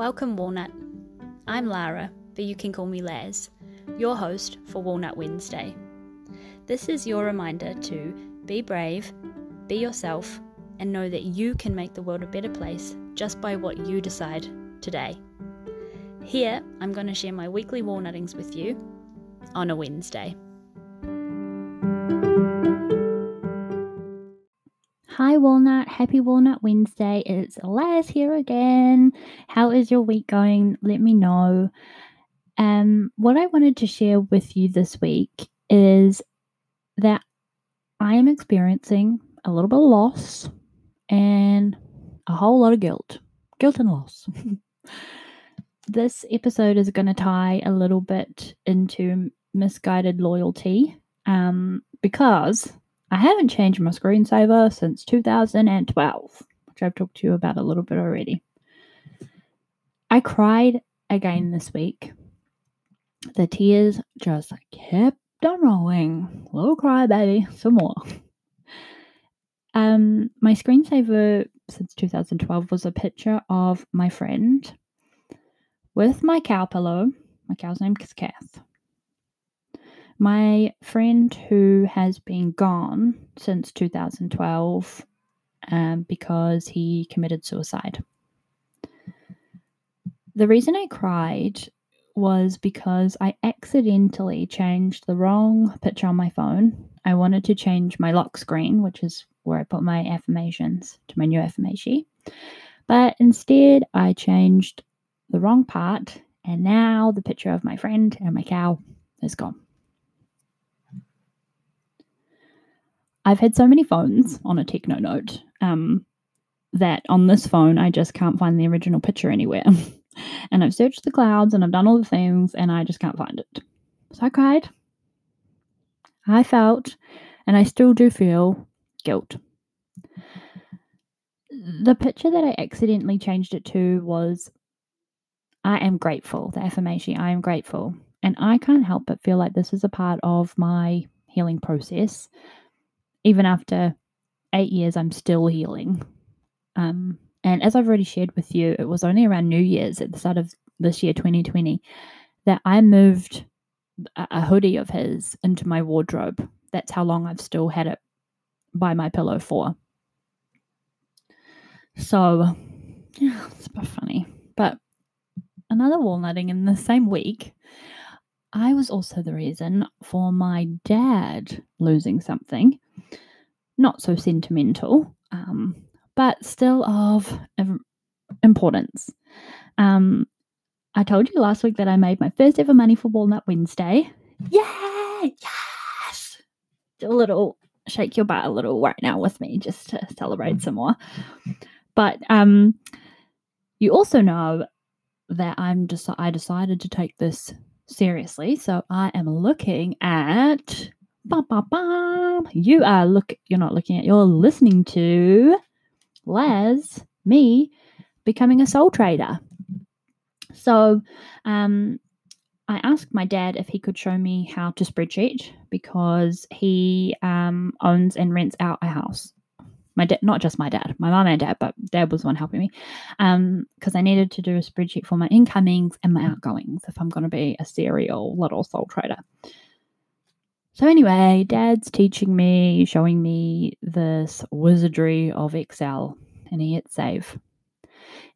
Welcome, Walnut. I'm Lara, but you can call me Laz, your host for Walnut Wednesday. This is your reminder to be brave, be yourself, and know that you can make the world a better place just by what you decide today. Here, I'm going to share my weekly walnuttings with you on a Wednesday. Walnut. Happy Walnut Wednesday. It's Laz here again. How is your week going? Let me know. Um, what I wanted to share with you this week is that I am experiencing a little bit of loss and a whole lot of guilt. Guilt and loss. this episode is going to tie a little bit into misguided loyalty um, because I haven't changed my screensaver since 2012, which I've talked to you about a little bit already. I cried again this week. The tears just kept on rolling. Little cry, baby. Some more. Um, my screensaver since 2012 was a picture of my friend with my cow pillow. My cow's name is Kath. My friend who has been gone since 2012 um, because he committed suicide. The reason I cried was because I accidentally changed the wrong picture on my phone. I wanted to change my lock screen, which is where I put my affirmations, to my new affirmation. But instead, I changed the wrong part, and now the picture of my friend and my cow is gone. I've had so many phones on a Techno Note um, that on this phone I just can't find the original picture anywhere. and I've searched the clouds and I've done all the things and I just can't find it. So I cried. I felt, and I still do feel, guilt. The picture that I accidentally changed it to was I am grateful, the affirmation, I am grateful. And I can't help but feel like this is a part of my healing process even after eight years, I'm still healing. Um, and as I've already shared with you, it was only around New Year's at the start of this year, 2020, that I moved a hoodie of his into my wardrobe. That's how long I've still had it by my pillow for. So, yeah, it's a bit funny. But another walnutting in the same week, I was also the reason for my dad losing something not so sentimental, um, but still of importance. Um, I told you last week that I made my first ever money for Walnut Wednesday. Yeah, yes. Do a little shake your butt a little right now with me just to celebrate some more. But um, you also know that I'm just I decided to take this seriously, so I am looking at Bum, bum, bum. You are look you're not looking at you're listening to Laz, me, becoming a sole trader. So um I asked my dad if he could show me how to spreadsheet because he um, owns and rents out a house. My dad, not just my dad, my mom and dad, but dad was one helping me Um, because um, I needed to do a spreadsheet for my incomings and my outgoings if I'm going to be a serial little sole trader. So, anyway, dad's teaching me, showing me this wizardry of Excel, and he hits save.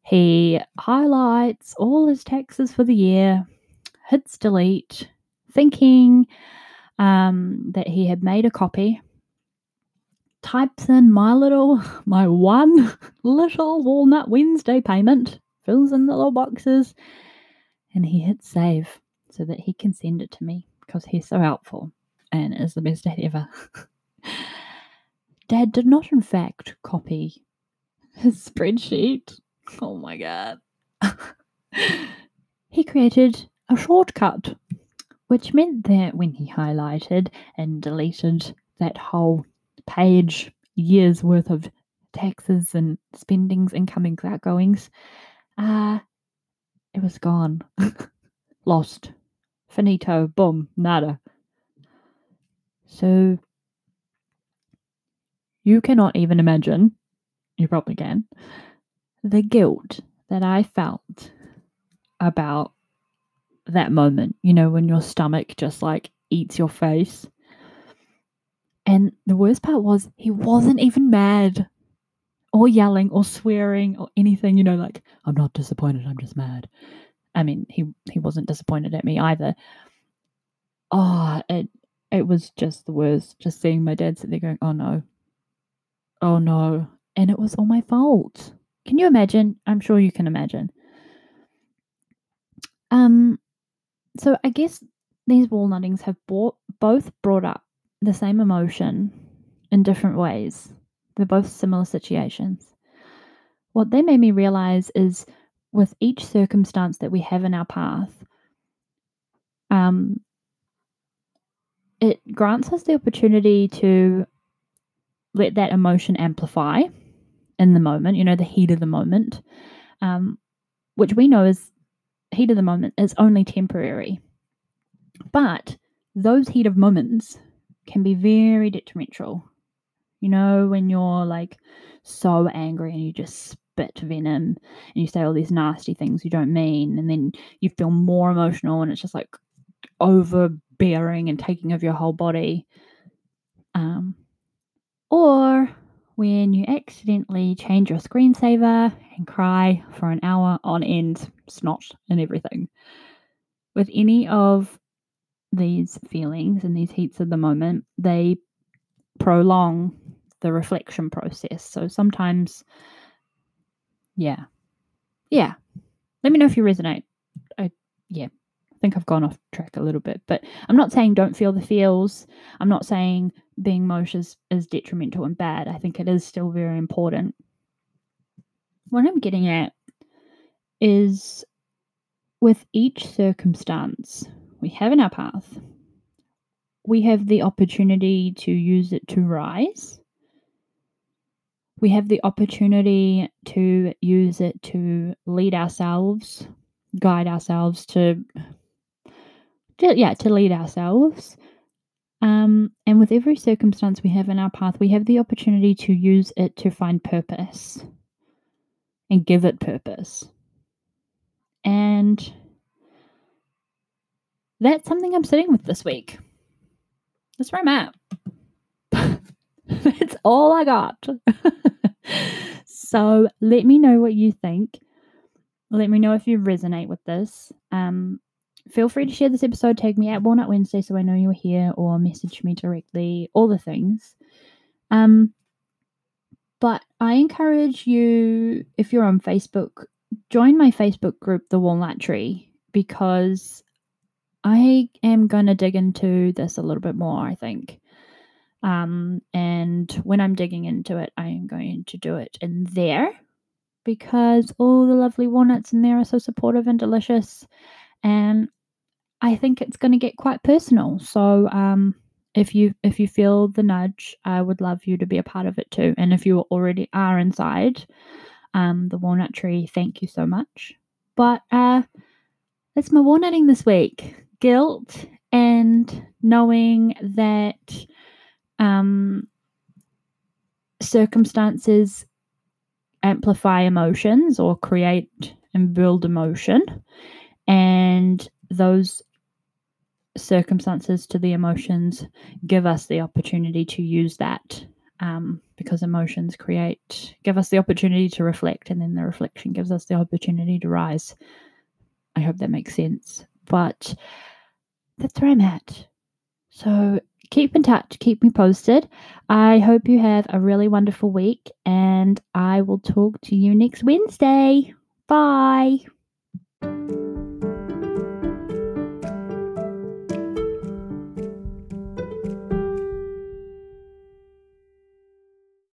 He highlights all his taxes for the year, hits delete, thinking um, that he had made a copy, types in my little, my one little Walnut Wednesday payment, fills in the little boxes, and he hits save so that he can send it to me because he's so helpful and is the best dad ever. dad did not, in fact, copy his spreadsheet. Oh my god. he created a shortcut, which meant that when he highlighted and deleted that whole page, years worth of taxes and spendings, incomings, outgoings, uh, it was gone. Lost. Finito. Boom. Nada. So you cannot even imagine, you probably can, the guilt that I felt about that moment, you know, when your stomach just like eats your face. And the worst part was he wasn't even mad or yelling or swearing or anything, you know, like, I'm not disappointed, I'm just mad. I mean, he he wasn't disappointed at me either. Oh, it it was just the worst. Just seeing my dad sit there going, "Oh no, oh no," and it was all my fault. Can you imagine? I'm sure you can imagine. Um, so I guess these walnuttings have brought, both brought up the same emotion in different ways. They're both similar situations. What they made me realize is with each circumstance that we have in our path, um, it grants us the opportunity to let that emotion amplify in the moment, you know, the heat of the moment, um, which we know is heat of the moment is only temporary. But those heat of moments can be very detrimental. You know, when you're like so angry and you just spit venom and you say all these nasty things you don't mean, and then you feel more emotional and it's just like overbearing and taking over your whole body. Um, or when you accidentally change your screensaver and cry for an hour on end, snot and everything. With any of these feelings and these heats of the moment, they prolong the reflection process. So sometimes, yeah, yeah. Let me know if you resonate. I, yeah, think I've gone off track a little bit, but I'm not saying don't feel the feels. I'm not saying being mosh is, is detrimental and bad. I think it is still very important. What I'm getting at is with each circumstance we have in our path, we have the opportunity to use it to rise. We have the opportunity to use it to lead ourselves, guide ourselves to, to yeah, to lead ourselves. Um, and with every circumstance we have in our path, we have the opportunity to use it to find purpose and give it purpose. And that's something I'm sitting with this week. That's where I'm at. that's all I got. so let me know what you think. Let me know if you resonate with this. Um, feel free to share this episode. Tag me at Walnut Wednesday so I know you're here, or message me directly. All the things. Um, but I encourage you, if you're on Facebook, join my Facebook group, The Walnut Tree, because I am going to dig into this a little bit more, I think. Um, and when I'm digging into it, I am going to do it in there because all the lovely walnuts in there are so supportive and delicious. And I think it's going to get quite personal. So, um, if you if you feel the nudge, I would love you to be a part of it too. And if you already are inside um, the walnut tree, thank you so much. But uh, that's my walnutting this week guilt and knowing that um, circumstances amplify emotions or create and build emotion, and those circumstances to the emotions give us the opportunity to use that um, because emotions create give us the opportunity to reflect and then the reflection gives us the opportunity to rise i hope that makes sense but that's where I'm at. So keep in touch, keep me posted. I hope you have a really wonderful week, and I will talk to you next Wednesday. Bye.